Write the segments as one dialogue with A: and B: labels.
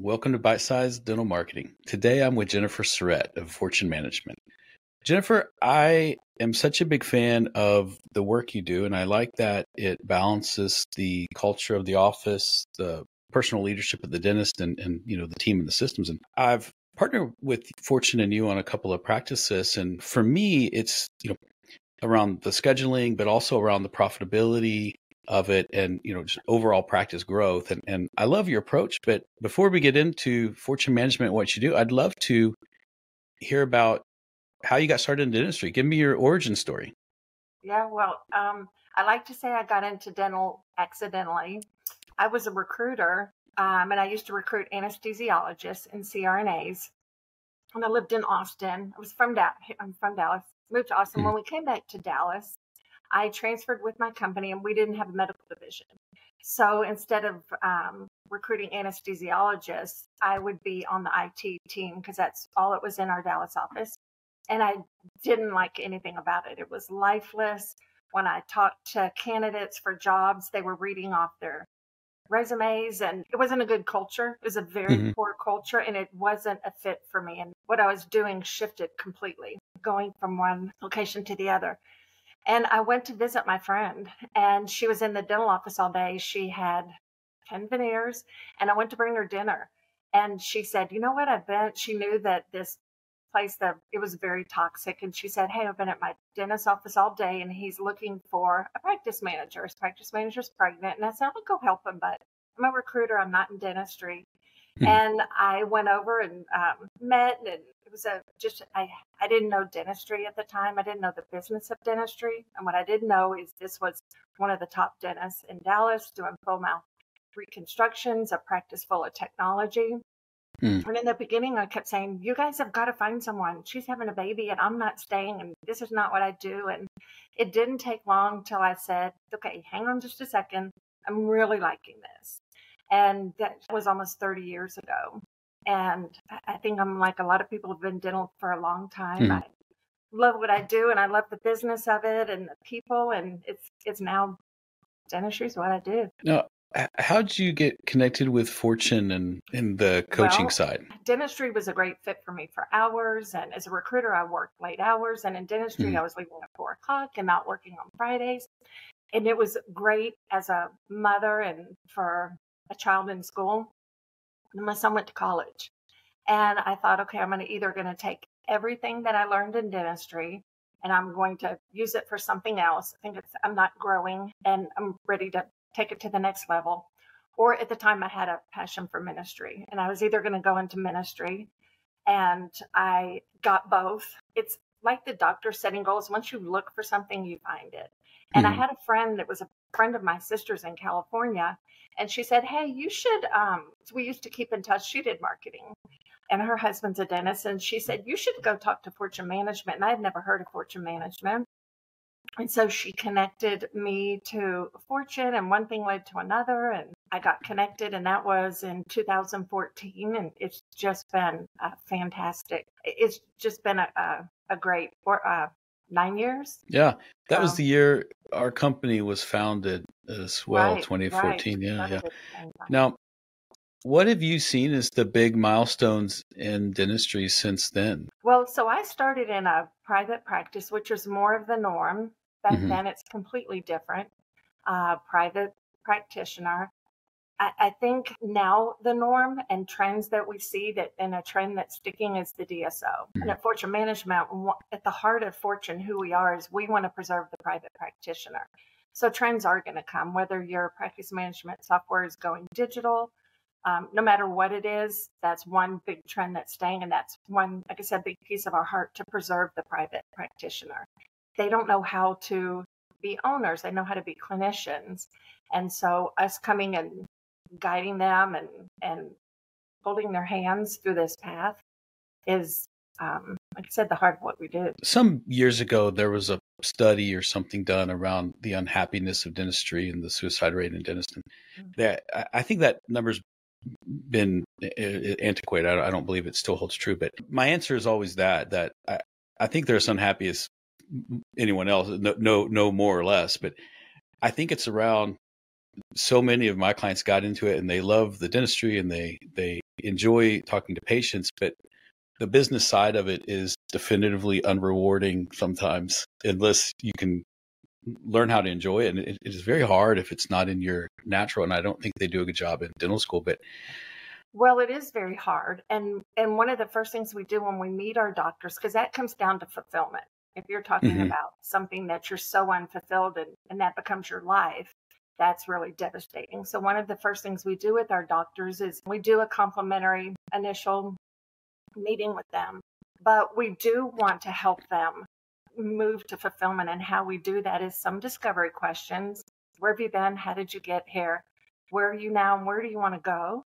A: Welcome to Bite Size Dental Marketing. Today I'm with Jennifer Surette of Fortune Management. Jennifer, I am such a big fan of the work you do, and I like that it balances the culture of the office, the personal leadership of the dentist, and, and you know the team and the systems. And I've partnered with Fortune and you on a couple of practices, and for me, it's you know around the scheduling, but also around the profitability of it and you know just overall practice growth and and I love your approach but before we get into fortune management what you do I'd love to hear about how you got started in dentistry give me your origin story.
B: Yeah well um, I like to say I got into dental accidentally. I was a recruiter um, and I used to recruit anesthesiologists and CRNAs and I lived in Austin. I was from da- I'm from Dallas moved to Austin. Mm-hmm. when we came back to Dallas I transferred with my company and we didn't have a medical division. So instead of um, recruiting anesthesiologists, I would be on the IT team because that's all it was in our Dallas office. And I didn't like anything about it. It was lifeless. When I talked to candidates for jobs, they were reading off their resumes and it wasn't a good culture. It was a very mm-hmm. poor culture and it wasn't a fit for me. And what I was doing shifted completely, going from one location to the other. And I went to visit my friend, and she was in the dental office all day. She had 10 veneers, and I went to bring her dinner. And she said, You know what? I've been, she knew that this place that it was very toxic. And she said, Hey, I've been at my dentist's office all day, and he's looking for a practice manager. His practice manager's pregnant. And I said, I'll go help him, but I'm a recruiter. I'm not in dentistry. Mm-hmm. And I went over and um, met, and it was a just I I didn't know dentistry at the time. I didn't know the business of dentistry, and what I did know is this was one of the top dentists in Dallas doing full mouth reconstructions, a practice full of technology. Mm. And in the beginning, I kept saying, "You guys have got to find someone. She's having a baby, and I'm not staying, and this is not what I do." And it didn't take long till I said, "Okay, hang on just a second. I'm really liking this." And that was almost 30 years ago. And I think I'm like a lot of people have been dental for a long time. Mm. I love what I do and I love the business of it and the people and it's it's now dentistry is what I do.
A: Now, how did you get connected with Fortune and in the coaching
B: well,
A: side?
B: Dentistry was a great fit for me for hours, and as a recruiter, I worked late hours, and in dentistry, mm. I was leaving at four o'clock and not working on Fridays, and it was great as a mother and for a child in school. My son went to college. And I thought, okay, I'm going to either going to take everything that I learned in dentistry and I'm going to use it for something else. I think it's, I'm not growing and I'm ready to take it to the next level. Or at the time, I had a passion for ministry and I was either going to go into ministry and I got both. It's like the doctor setting goals. Once you look for something, you find it. And mm-hmm. I had a friend that was a friend of my sister's in California, and she said, "Hey, you should." Um, we used to keep in touch. She did marketing, and her husband's a dentist, and she said you should go talk to Fortune Management. And I had never heard of Fortune Management, and so she connected me to Fortune, and one thing led to another, and I got connected, and that was in 2014, and it's just been uh, fantastic. It's just been a, a, a great or uh, nine years.
A: Yeah, that so. was the year our company was founded as well, right, 2014. Right. Yeah, yeah. Now, what have you seen as the big milestones in dentistry since then?
B: Well, so I started in a private practice, which was more of the norm. Back mm-hmm. then, it's completely different. Uh, private practitioner. I, I think now the norm and trends that we see that and a trend that's sticking is the DSO. Mm-hmm. And at Fortune Management, at the heart of Fortune, who we are is we want to preserve the private practitioner. So trends are going to come, whether your practice management software is going digital, um, no matter what it is, that's one big trend that's staying. And that's one, like I said, big piece of our heart to preserve the private practitioner. They don't know how to be owners, they know how to be clinicians. And so us coming and guiding them and and holding their hands through this path is um, like I said, the heart of what we do.
A: Some years ago, there was a study or something done around the unhappiness of dentistry and the suicide rate in dentistry. Mm-hmm. That I think that number's been antiquated. I don't believe it still holds true. But my answer is always that that I, I think they're as unhappy as anyone else. No, no, no more or less. But I think it's around so many of my clients got into it and they love the dentistry and they they enjoy talking to patients, but the business side of it is definitively unrewarding sometimes unless you can learn how to enjoy it. And it, it is very hard if it's not in your natural and i don't think they do a good job in dental school but
B: well it is very hard. And and one of the first things we do when we meet our doctors because that comes down to fulfillment. If you're talking mm-hmm. about something that you're so unfulfilled and, and that becomes your life that's really devastating. So one of the first things we do with our doctors is we do a complimentary initial meeting with them but we do want to help them move to fulfillment. And how we do that is some discovery questions. Where have you been? How did you get here? Where are you now? And where do you want to go?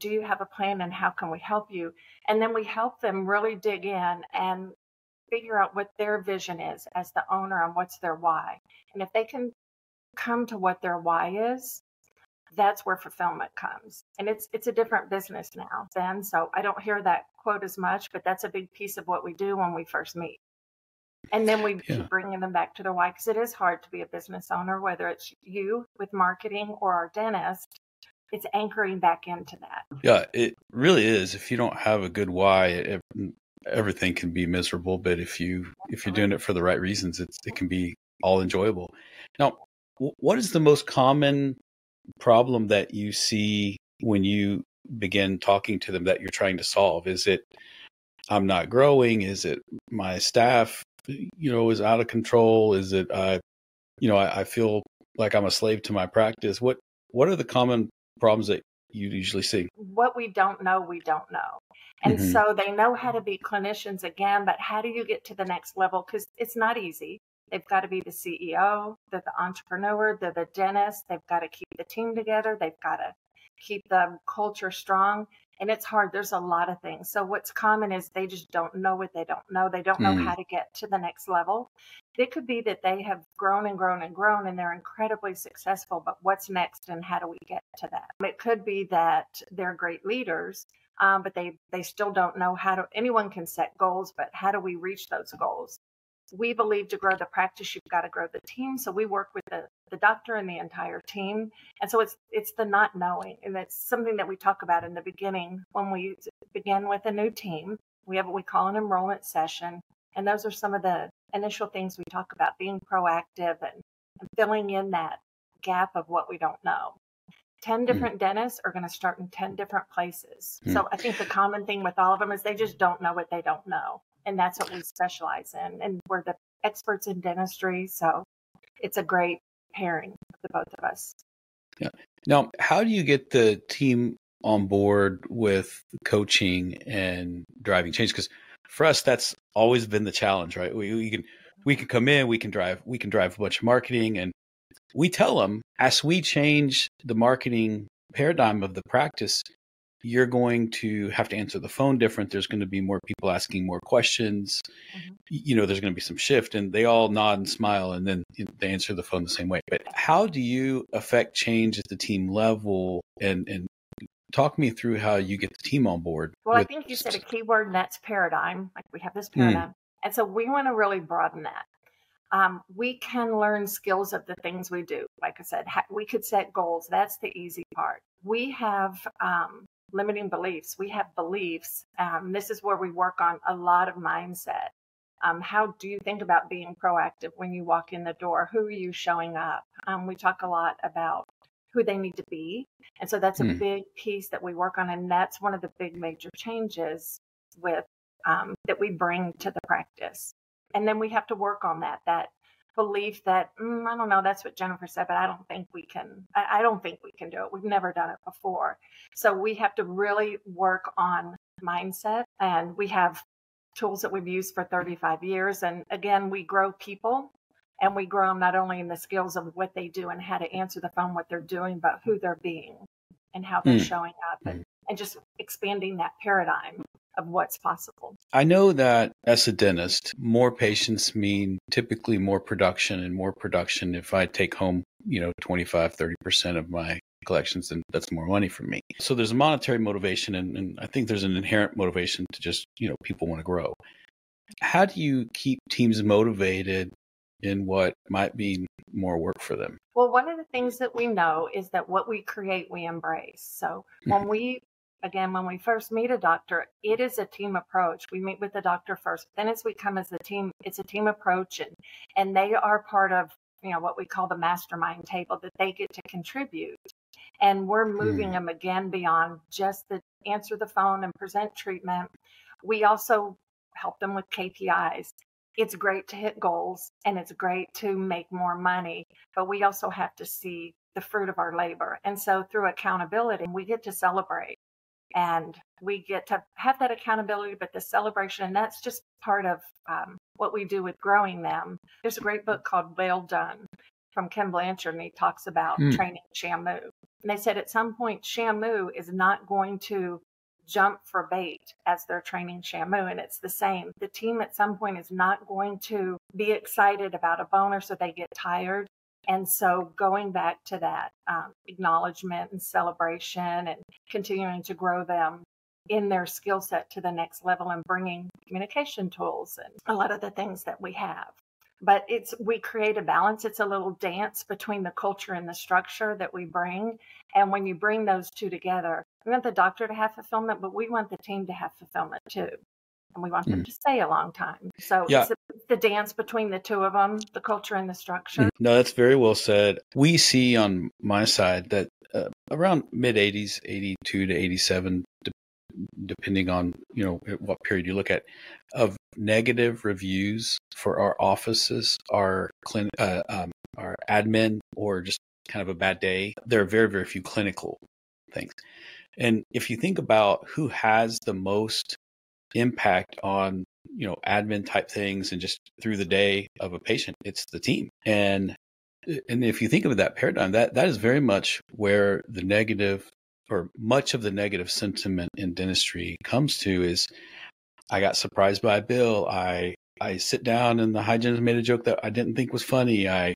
B: Do you have a plan and how can we help you? And then we help them really dig in and figure out what their vision is as the owner and what's their why. And if they can come to what their why is that's where fulfillment comes and it's it's a different business now then so i don't hear that quote as much but that's a big piece of what we do when we first meet and then we yeah. keep bringing them back to their why because it is hard to be a business owner, whether it's you with marketing or our dentist. It's anchoring back into that.
A: Yeah, it really is. If you don't have a good why, it, mm, everything can be miserable. But if you if you're doing it for the right reasons, it's, it can be all enjoyable. Now, what is the most common problem that you see when you begin talking to them that you're trying to solve? Is it I'm not growing? Is it my staff you know is out of control? Is it I, you know, I, I feel like I'm a slave to my practice? What what are the common problems that you usually see?
B: What we don't know, we don't know. And mm-hmm. so they know how to be clinicians again, but how do you get to the next level? Because it's not easy. They've got to be the CEO, they're the entrepreneur, they're the dentist, they've got to keep the team together, they've got to keep the culture strong and it's hard. There's a lot of things. So what's common is they just don't know what they don't know. They don't know mm. how to get to the next level. It could be that they have grown and grown and grown and they're incredibly successful, but what's next and how do we get to that? It could be that they're great leaders, um, but they they still don't know how to. Anyone can set goals, but how do we reach those goals? We believe to grow the practice, you've got to grow the team. So we work with the, the doctor and the entire team. And so it's it's the not knowing. And it's something that we talk about in the beginning when we begin with a new team. We have what we call an enrollment session. And those are some of the initial things we talk about being proactive and, and filling in that gap of what we don't know. 10 hmm. different mm. dentists are going to start in 10 different places. Mm. So I think the common thing with all of them is they just don't know what they don't know and that's what we specialize in. And we're the experts in dentistry, so it's a great pairing the both of us.
A: Yeah. Now, how do you get the team on board with coaching and driving change? Because for us, that's always been the challenge, right? We, we can we can come in, we can drive, we can drive a bunch of marketing, and we tell them as we change the marketing paradigm of the practice, you're going to have to answer the phone different. There's going to be more people asking more questions. Mm-hmm. You know, there's going to be some shift, and they all nod and smile, and then they answer the phone the same way. But how do you affect change at the team level? And and talk me through how you get the team on board.
B: Well, I think you said a key word, and that's paradigm. Like we have this hmm. paradigm, mm. and so we want to really broaden that. Um, we can learn skills of the things we do. Like I said, we could set goals. That's the easy part. We have um, limiting beliefs. We have beliefs. Um, this is where we work on a lot of mindset. Um, how do you think about being proactive when you walk in the door? Who are you showing up? Um, we talk a lot about who they need to be. And so that's a mm. big piece that we work on. And that's one of the big major changes with um, that we bring to the practice. And then we have to work on that, that belief that mm, I don't know. That's what Jennifer said, but I don't think we can. I, I, don't think we can do it. We've never done it before, so we have to really work on mindset. And we have tools that we've used for 35 years. And again, we grow people, and we grow them not only in the skills of what they do and how to answer the phone, what they're doing, but who they're being and how they're mm. showing up, and, and just expanding that paradigm of what's possible.
A: I know that as a dentist, more patients mean typically more production and more production. If I take home, you know, 25, 30% of my collections, then that's more money for me. So there's a monetary motivation, and, and I think there's an inherent motivation to just, you know, people want to grow. How do you keep teams motivated in what might be more work for them?
B: Well, one of the things that we know is that what we create, we embrace. So when mm-hmm. we, again, when we first meet a doctor, it is a team approach. We meet with the doctor first. Then as we come as a team, it's a team approach and, and they are part of, you know, what we call the mastermind table that they get to contribute. And we're moving
A: Mm.
B: them again beyond just the answer the phone and present treatment. We also help them with KPIs. It's great to hit goals and it's great to make more money, but we also have to see the fruit of our labor. And so through accountability, we get to celebrate and we get to have that accountability, but the celebration, and that's just part of um, what we do with growing them. There's a great book called Whale Done from Ken Blanchard, and he talks about
A: Hmm.
B: training Shamu. And they said at some point, Shamu is not going to jump for bait as they're training Shamu. And it's the same. The team at some point is not going to be excited about a boner so they get tired. And so going back to that um, acknowledgement and celebration and continuing to grow them in their skill set to the next level and bringing communication tools and a lot of the things that we have. But it's we create a balance. It's a little dance between the culture and the structure that we bring. And when you bring those two together we want the doctor to have fulfillment but we want the team to have fulfillment too. And we want them
A: Mm.
B: to stay a long time. So
A: Yeah.
B: it's the dance between the two of them the culture and the structure
A: No, that's very well said. We see on my side that uh, around mid 80s, 82 to 87, de- depending on you know at what period you look at, of negative reviews for our offices, our clin- uh, um, our admin, or just kind of a bad day. There are very very few clinical things, and if you think about who has the most impact on you know admin type things and just through the day of a patient it's the team. And and if you think of that paradigm that that is very much where the negative or much of the negative sentiment in dentistry comes to is i got surprised by a bill. I i sit down and the hygienist made a joke that i didn't think was funny. I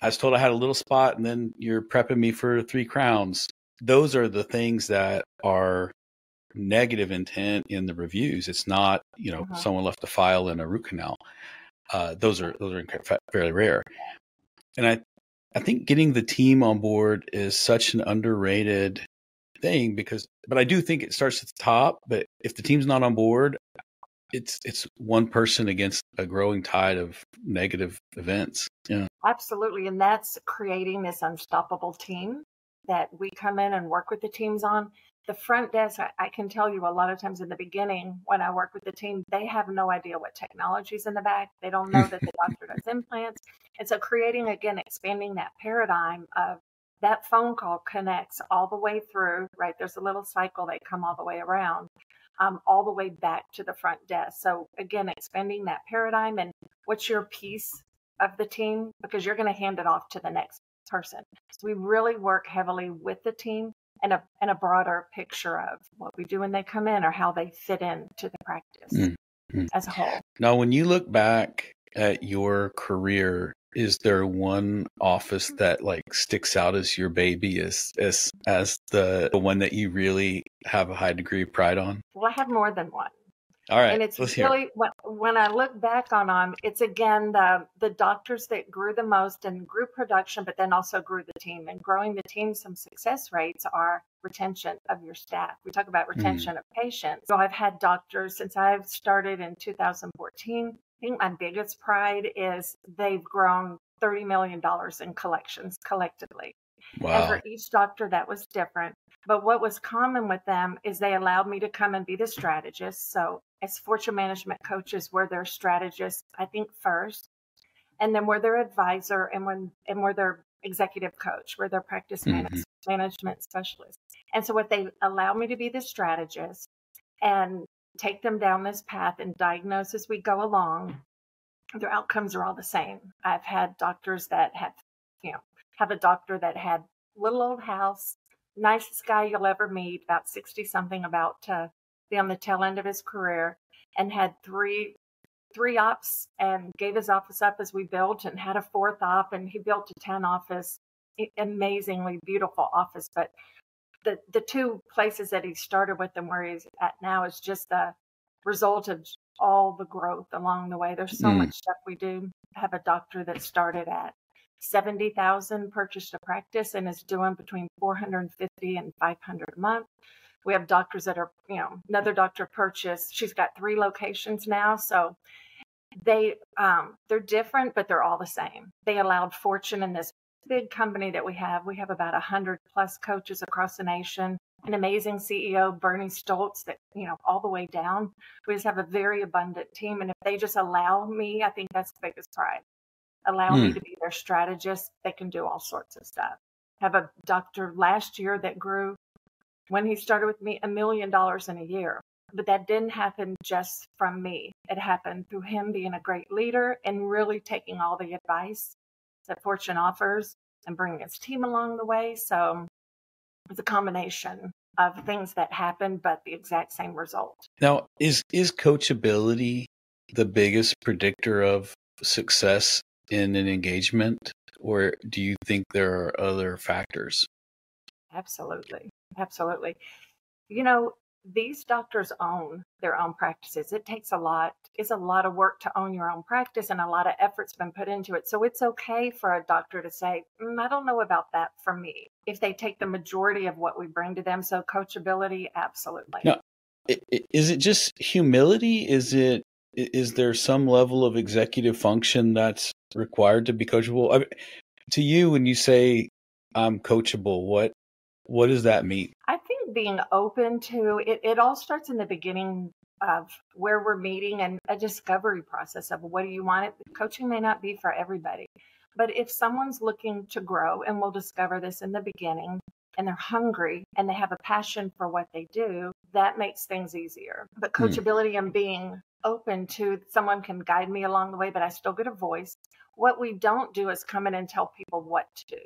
A: i was told i had a little spot and then you're prepping me for three crowns. Those are the things that are negative intent in the reviews. It's not, you know,
B: Uh-huh.
A: someone left a file in a root canal. Uh, those are those are fairly rare. And I I think getting the team on board is such an underrated thing because but I do think it starts at the top, but if the team's not on board, it's it's one person against a growing tide of negative events. Yeah.
B: Absolutely. And that's creating this unstoppable team that we come in and work with the teams on. The front desk, I, I can tell you a lot of times in the beginning when I work with the team, they have no idea what technology's in the back. They don't know that the doctor does implants. And so creating, again, expanding that paradigm of that phone call connects all the way through, right? There's a little cycle, they come all the way around, um, all the way back to the front desk. So again, expanding that paradigm and what's your piece of the team because you're going to hand it off to the next person. So we really work heavily with the team and a and a broader picture of what we do when they come in or how they fit in to the practice
A: Mm, mm.
B: as a whole.
A: Now, when you look back at your career, is there one office that like sticks out as your baby, as as as the, the one that you really have a high degree of pride on?
B: Well, I have more than one.
A: All right,
B: and it's really when, when I look back on them, it's again the the doctors that grew the most and grew production, but then also grew the team. And growing the team, some success rates are retention of your staff. We talk about
A: Mm.
B: retention of patients. So I've had doctors since I've started in 2014. I think my biggest pride is they've grown $30 million in collections collectively. And for each doctor, that was different. But what was common with them is they allowed me to come and be the strategist. So, as fortune management coaches, we're their strategists, I think, first. And then we're their advisor and when and we're their executive coach, we're their practice
A: Mhm.
B: manage, management specialist. And so what they allow me to be the strategist and take them down this path and diagnose as we go along. Their outcomes are all the same. I've had doctors that have, have a doctor that had little old house, nicest guy you'll ever meet, about 60 something, about to be on the tail end of his career, and had three three ops and gave his office up as we built and had a fourth op and he built a 10 office amazingly beautiful office but the the two places that he started with and where he's at now is just the result of all the growth along the way. There's so
A: Mm.
B: much stuff we do. Have a doctor that started at 70,000 purchased a practice and is doing between 450 and 500 a month. We have doctors that are, you know, another doctor purchased. She's got three locations now, so they um, they're different, but they're all the same. They allowed Fortune in this big company that we have. We have about a hundred plus coaches across the nation. An amazing CEO, Bernie Stoltz, that you know all the way down. We just have a very abundant team, and if they just allow me, I think that's the biggest pride. Allow me
A: Hmm.
B: to be their strategist. They can do all sorts of stuff. Have a doctor last year that grew when he started with me a million dollars in a year. But that didn't happen just from me. It happened through him being a great leader and really taking all the advice that Fortune offers and bringing his team along the way. So it's a combination of things that happen, but the exact same result.
A: Now, is is coachability the biggest predictor of success in an engagement, or do you think there are other factors?
B: Absolutely. Absolutely. You know, these doctors own their own practices. It takes a lot. It's a lot of work to own your own practice and a lot of effort's been put into it. So it's okay for a doctor to say, mm, I don't know about that for me. If they take the majority of what we bring to them. So coachability, absolutely.
A: No. I- i- Is it just humility? Is it is there some level of executive function that's required to be coachable? I mean, to you, when you say I'm coachable, what what does that mean?
B: I think being open to it, it all starts in the beginning of where we're meeting and a discovery process of what do you want it. Coaching may not be for everybody, but if someone's looking to grow, and we'll discover this in the beginning, and they're hungry and they have a passion for what they do, that makes things easier. But
A: Hmm.
B: coachability and being open to someone can guide me along the way, but I still get a voice. What we don't do is come in and tell people what to do.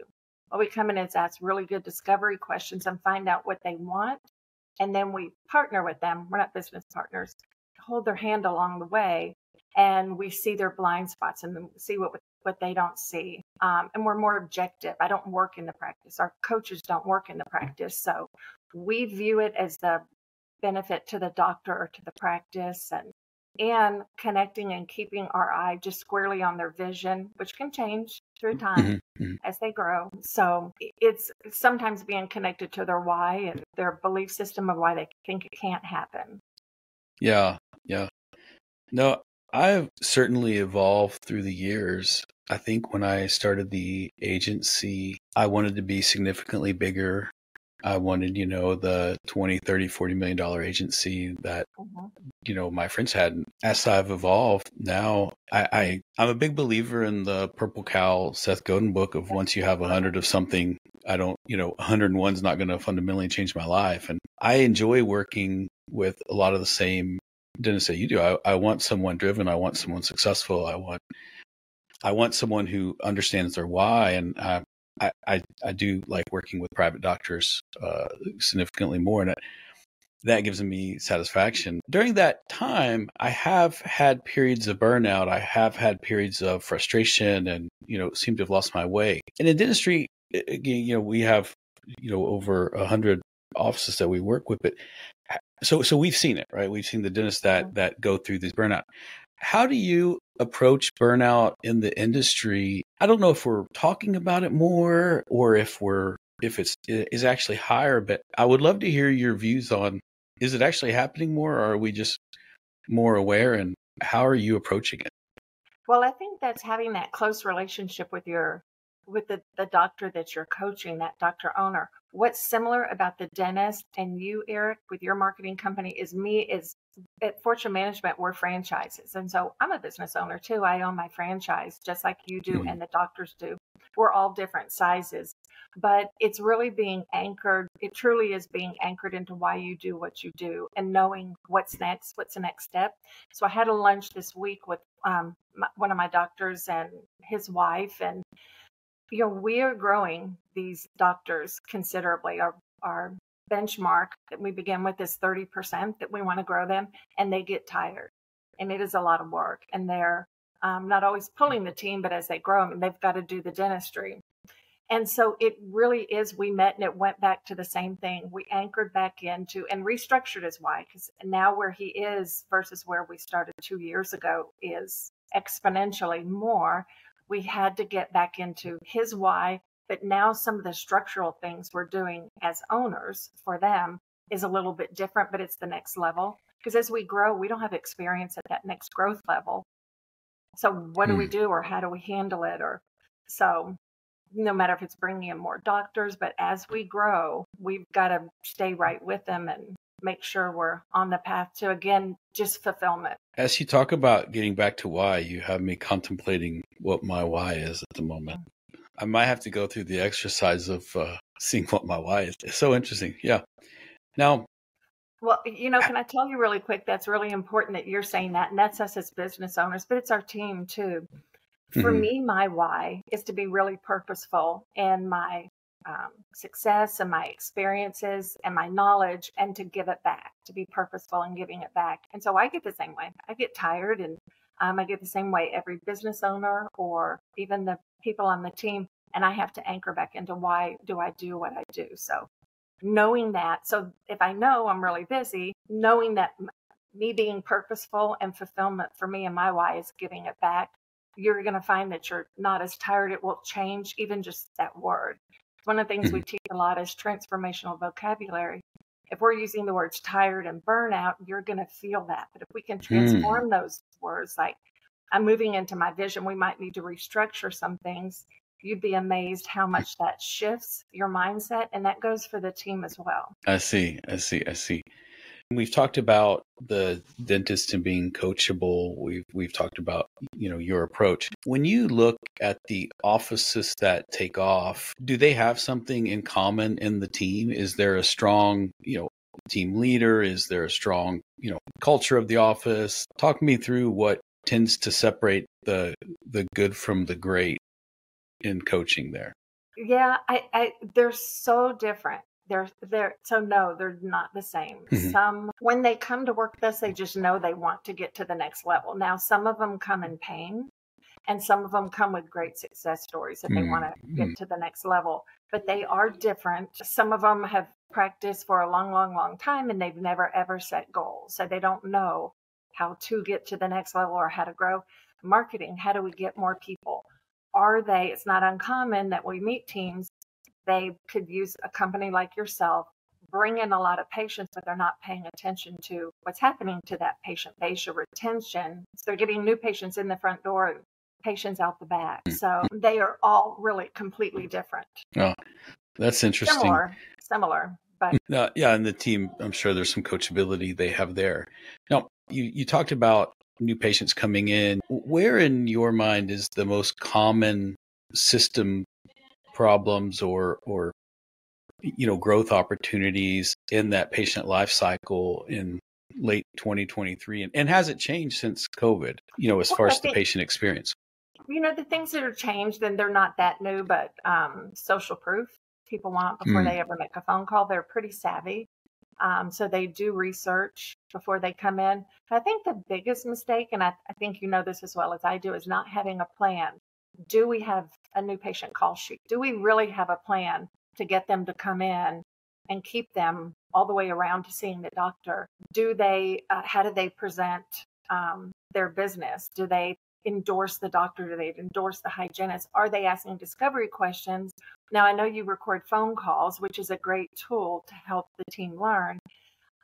B: What we come in is ask really good discovery questions and find out what they want. And then we partner with them. We're not business partners, hold their hand along the way. And we see their blind spots and see what, what they don't see. Um, and we're more objective. I don't work in the practice. Our coaches don't work in the practice. So we view it as the benefit to the doctor or to the practice and and connecting and keeping our eye just squarely on their vision, which can change through time
A: Mhm, mhm.
B: as they grow. So it's sometimes being connected to their why and their belief system of why they think it can't happen.
A: Yeah, yeah. No, I've certainly evolved through the years. I think when I started the agency, I wanted to be significantly bigger. I wanted, you know, the 20, 30, 40 million dollar agency that,
B: Mhm.
A: You know, my friends had. As I've evolved, now I, I I'm a big believer in the Purple Cow Seth Godin book of once you have a hundred of something, I don't, you know, 101 is not going to fundamentally change my life. And I enjoy working with a lot of the same dentists that you do. I, I want someone driven. I want someone successful. I want, I want someone who understands their why. And I, I, I, I do like working with private doctors uh, significantly more. And it, that gives me satisfaction. During that time, I have had periods of burnout. I have had periods of frustration and, you know, seem to have lost my way. And in dentistry, again, you know, we have, you know, over a hundred offices that we work with, but so, so we've seen it, right? We've seen the dentists that, that go through this burnout. How do you approach burnout in the industry? I don't know if we're talking about it more or if we're, if it's, is actually higher, but I would love to hear your views on, is it actually happening more or are we just more aware and how are you approaching it?
B: Well, I think that's having that close relationship with your with the, the doctor that you're coaching, that doctor owner. What's similar about the dentist and you, Eric, with your marketing company is me is at Fortune Management, we're franchises. And so I'm a business owner too. I own my franchise just like you do
A: Mhm.
B: and the doctors do. We're all different sizes, but it's really being anchored. It truly is being anchored into why you do what you do and knowing what's next, what's the next step. So I had a lunch this week with um, my, one of my doctors and his wife, and you know we are growing these doctors considerably. Our our benchmark that we begin with is thirty percent that we want to grow them, and they get tired, and it is a lot of work, and they're um, not always pulling the team, but as they grow I mean, they've got to do the dentistry. And so it really is, we met and it went back to the same thing. We anchored back into and restructured his why because now where he is versus where we started two years ago is exponentially more. We had to get back into his why, but now some of the structural things we're doing as owners for them is a little bit different, but it's the next level. Because as we grow, we don't have experience at that next growth level. So what do we hmm. do or how do we handle it? Or so no matter if it's bringing in more doctors, but as we grow, we've got to stay right with them and make sure we're on the path to again just fulfillment.
A: As you talk about getting back to why, you have me contemplating what my why is at the moment. I might have to go through the exercise of uh, seeing what my why is. It's so interesting. Yeah. Now,
B: well, you know, can I tell you really quick? That's really important that you're saying that, and that's us as business owners, but it's our team too. For mm-hmm. me, my why is to be really purposeful in my um, success and my experiences and my knowledge and to give it back, to be purposeful in giving it back. And so I get the same way. I get tired and um, I get the same way every business owner or even the people on the team. And I have to anchor back into why do I do what I do? So knowing that. So if I know I'm really busy, knowing that me being purposeful and fulfillment for me and my why is giving it back you're going to find that you're not as tired. It will change even just that word. One of the things we mm-hmm. teach a lot is transformational vocabulary. If we're using the words tired and burnout, you're going to feel that. But if we can mm. transform mm. those words, like I'm moving into my vision, we might need to restructure some things. You'd be amazed how much that shifts your mindset. And that goes for the team as well.
A: I see. I see. I see. We've talked about the dentist and being coachable. We've we've talked about you know your approach. When you look at the offices that take off, do they have something in common in the team? Is there a strong you know team leader? Is there a strong you know culture of the office? Talk me through what tends to separate the the good from the great in coaching there.
B: Yeah, I, I they're so different they're they're so no they're not the same mm-hmm. some when they come to work with us they just know they want to get to the next level now some of them come in pain and some of them come with great success stories that mm-hmm. they want to get to the next level but they are different some of them have practiced for a long long long time and they've never ever set goals so they don't know how to get to the next level or how to grow marketing how do we get more people are they it's not uncommon that we meet teams they could use a company like yourself, bring in a lot of patients, but they're not paying attention to what's happening to that patient base, your retention. So they're getting new patients in the front door, patients out the back. Mm. So they are all really completely different.
A: Oh, that's interesting.
B: Similar, similar. But
A: uh, yeah, and the team, I'm sure there's some coachability they have there. Now, you, you talked about new patients coming in. Where in your mind is the most common system problems or or you know growth opportunities in that patient life cycle in late 2023 and, and has it changed since covid you know as well, far as the patient experience
B: you know the things that are changed and they're not that new but um, social proof people want before mm. they ever make a phone call they're pretty savvy um, so they do research before they come in i think the biggest mistake and I, I think you know this as well as i do is not having a plan do we have a new patient call sheet? Do we really have a plan to get them to come in and keep them all the way around to seeing the doctor? Do they, uh, how do they present um, their business? Do they endorse the doctor? Do they endorse the hygienist? Are they asking discovery questions? Now, I know you record phone calls, which is a great tool to help the team learn.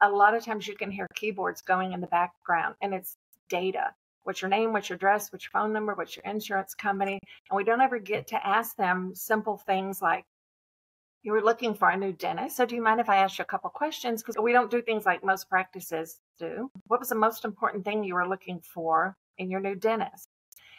B: A lot of times you can hear keyboards going in the background and it's data what's your name, what's your address, what's your phone number, what's your insurance company. And we don't ever get to ask them simple things like, you were looking for a new dentist. So do you mind if I ask you a couple questions? Because we don't do things like most practices do. What was the most important thing you were looking for in your new dentist?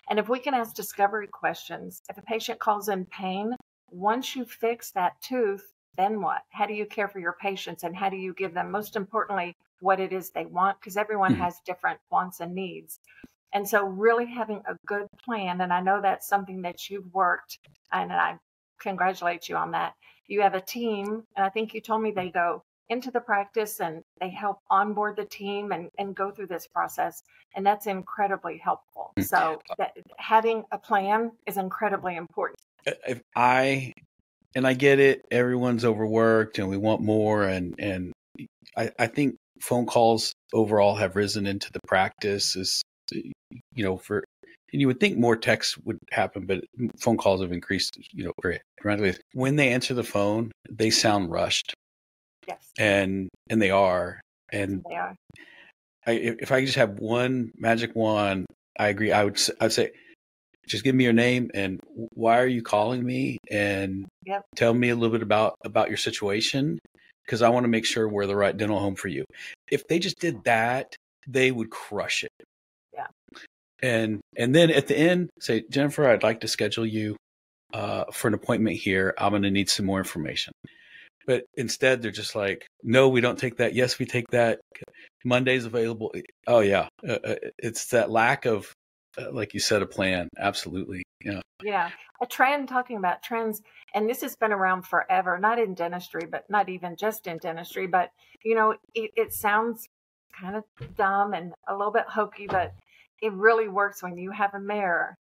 B: And if we can ask discovery questions, if a patient calls in pain, once you fix that tooth, then what? How do you care for your patients and how do you give them, most importantly, what it is they want? Because everyone mm-hmm. has different wants and needs. And so, really having a good plan, and I know that's something that you've worked, and I congratulate you on that. You have a team, and I think you told me they go into the practice and they help onboard the team and, and go through this process. And that's incredibly helpful. Mm. So, that, having a plan is incredibly important.
A: If I and I get it. Everyone's overworked, and we want more. And and I, I think phone calls overall have risen into the practice. Is you know for and you would think more texts would happen, but phone calls have increased. You know, dramatically. When they answer the phone, they sound rushed.
B: Yes.
A: And and they are. And
B: they are.
A: I, if I just have one magic wand, I agree. I would I'd say just give me your name and why are you calling me and
B: yep.
A: tell me a little bit about about your situation because I want to make sure we're the right dental home for you. If they just did that, they would crush it.
B: Yeah.
A: And and then at the end, say Jennifer, I'd like to schedule you uh, for an appointment here. I'm going to need some more information. But instead, they're just like, no, we don't take that. Yes, we take that. Monday's available. Oh yeah, uh, uh it's that lack of uh, like you said, a plan. Absolutely. Yeah.
B: Yeah. A trend talking about trends, and this has been around forever, not in dentistry, but not even just in dentistry, but you know, it, it sounds kind of dumb and a little bit hokey, but it really works when you have a mirror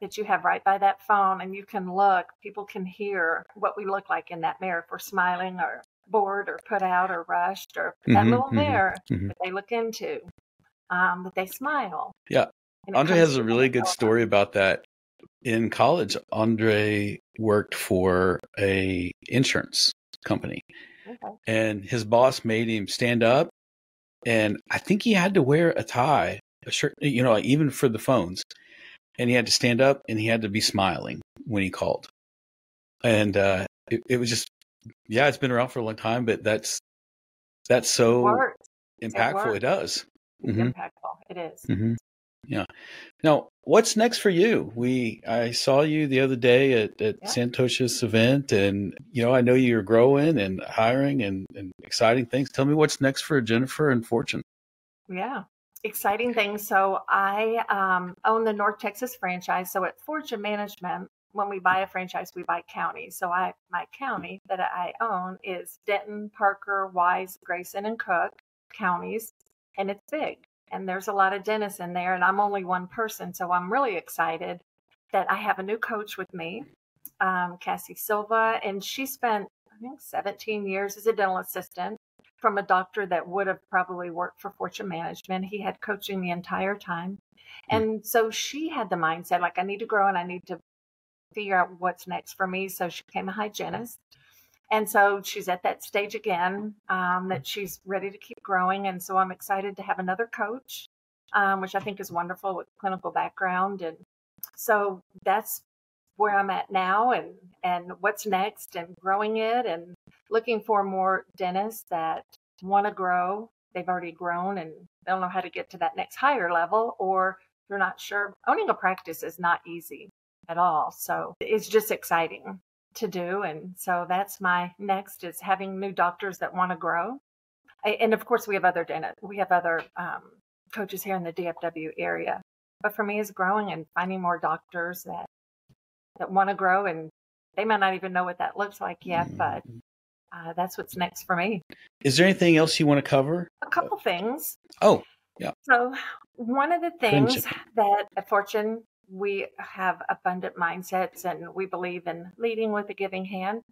B: that you have right by that phone and you can look, people can hear what we look like in that mirror if we're smiling or bored or put out or rushed or that mm-hmm, little mm-hmm, mirror mm-hmm. that they look into, um, that they smile.
A: Yeah. Andre has a really good story about that. In college, Andre worked for a insurance company, okay. and his boss made him stand up, and I think he had to wear a tie, a shirt, you know, even for the phones, and he had to stand up and he had to be smiling when he called, and uh, it, it was just, yeah, it's been around for a long time, but that's that's so impactful. It, it does.
B: Mm-hmm. Impactful. It is.
A: Mm-hmm. Yeah. Now, what's next for you? We I saw you the other day at, at yeah. Santosha's event, and you know I know you're growing and hiring and, and exciting things. Tell me what's next for Jennifer and Fortune.
B: Yeah, exciting things. So I um, own the North Texas franchise. So at Fortune Management, when we buy a franchise, we buy counties. So I my county that I own is Denton, Parker, Wise, Grayson, and Cooke counties, and it's big and there's a lot of dentists in there, and I'm only one person. So I'm really excited that I have a new coach with me, um, Cassie Silva, and she spent, I think, 17 years as a dental assistant from a doctor that would have probably worked for Fortune Management. He had coaching the entire time. Hmm. And so she had the mindset like, I need to grow and I need to figure out what's next for me. So she became a hygienist. And so she's at that stage again um, that she's ready to keep growing. And so I'm excited to have another coach, um, which I think is wonderful with clinical background. And so that's where I'm at now and, and what's next and growing it and looking for more dentists that want to grow. They've already grown and they don't know how to get to that next higher level or they're not sure. Owning a practice is not easy at all. So it's just exciting to do. And so that's my next is having new doctors that want to grow. And of course, we have other dentists. We have other um, coaches here in the DFW area. But for me, is growing and finding more doctors that that want to grow, and they might not even know what that looks like yet. But mm-hmm. uh, that's what's next for me.
A: Is there anything else you want to cover?
B: A couple things.
A: Oh, yeah.
B: So one of the things that at Fortune we have abundant mindsets and we believe in leading with a giving hand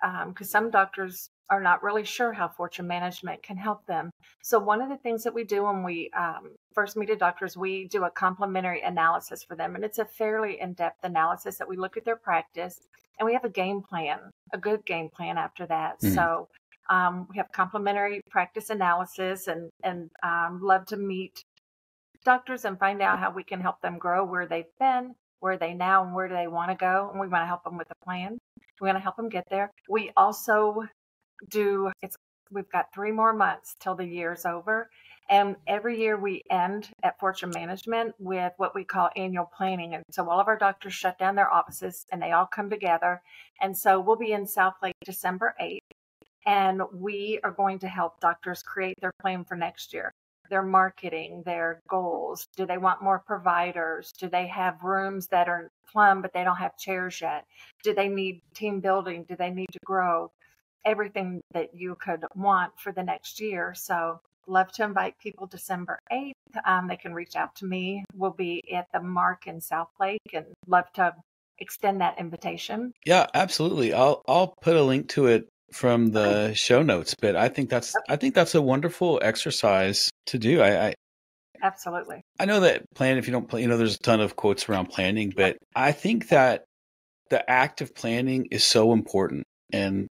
B: because um, some doctors are not really sure how fortune management can help them. So, one of the things that we do when we um, first meet a doctor is we do a complimentary analysis for them. And it's a fairly in depth analysis that we look at their practice and we have a game plan, a good game plan after that. Mm. So, um, we have complimentary practice analysis and, and um, love to meet doctors and find out how we can help them grow where they've been, where they now, and where do they want to go. And we want to help them with a plan. We want to help them get there. We also do it's we've got three more months till the year's over. And every year we end at Fortune Management with what we call annual planning. And so all of our doctors shut down their offices and they all come together. And so we'll be in Southlake December 8th. And we are going to help doctors create their plan for next year their marketing, their goals? Do they want more providers? Do they have rooms that are plumb but they don't have chairs yet? Do they need team building? Do they need to grow? Everything that you could want for the next year. So, love to invite people December 8th. Um, they can reach out to me. We'll be at the Marq in Southlake and love to extend that invitation.
A: Yeah, absolutely. I'll I'll put a link to it from the show notes, but I think that's I think that's a wonderful exercise to do. I, I
B: absolutely.
A: I know that plan if you don't plan, you know, there's a ton of quotes around planning, but I think that the act of planning is so important. And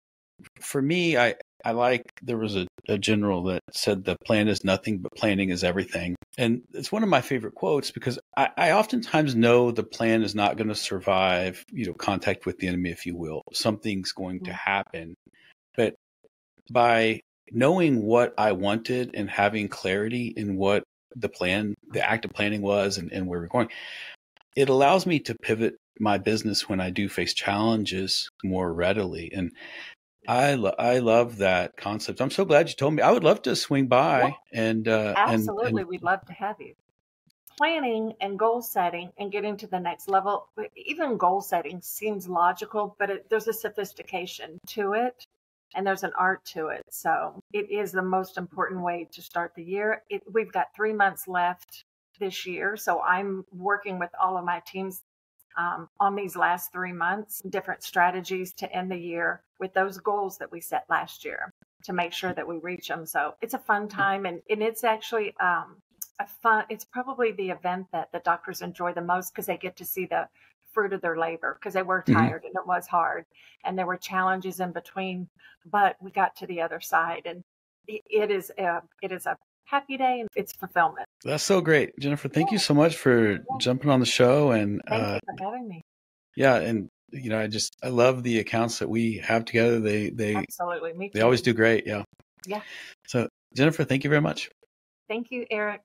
A: for me, I I like there was a, a general that said the plan is nothing but planning is everything. And it's one of my favorite quotes because I, I oftentimes know the plan is not going to survive, you know, contact with the enemy, if you will. Something's going to mm. happen. But by knowing what I wanted and having clarity in what the plan, the act of planning was and, and where we're going, it allows me to pivot my business when I do face challenges more readily. And I lo- I love that concept. I'm so glad you told me. I would love to swing by yeah. and uh,
B: absolutely,
A: and,
B: and... we'd love to have you. Planning and goal setting and getting to the next level. Even goal setting seems logical, but it, there's a sophistication to it, and there's an art to it. So it is the most important way to start the year. It, we've got three months left this year, so I'm working with all of my teams um, on these last three months, different strategies to end the year with those goals that we set last year to make sure that we reach them. So it's a fun time, and, and it's actually um, a fun. It's probably the event that the doctors enjoy the most because they get to see the fruit of their labor because they were mm-hmm. tired mm-hmm. and it was hard and there were challenges in between, but we got to the other side and it is a, it is a happy day and it's fulfillment.
A: That's so great. Jennifer, thank yeah. you so much for yeah. jumping on the show and
B: thank uh, you for having me.
A: Yeah, and you know, I just I love the accounts that we have together. They they
B: absolutely me
A: they always do great. Yeah.
B: Yeah.
A: So Jennifer, thank you very much.
B: Thank you, Eric.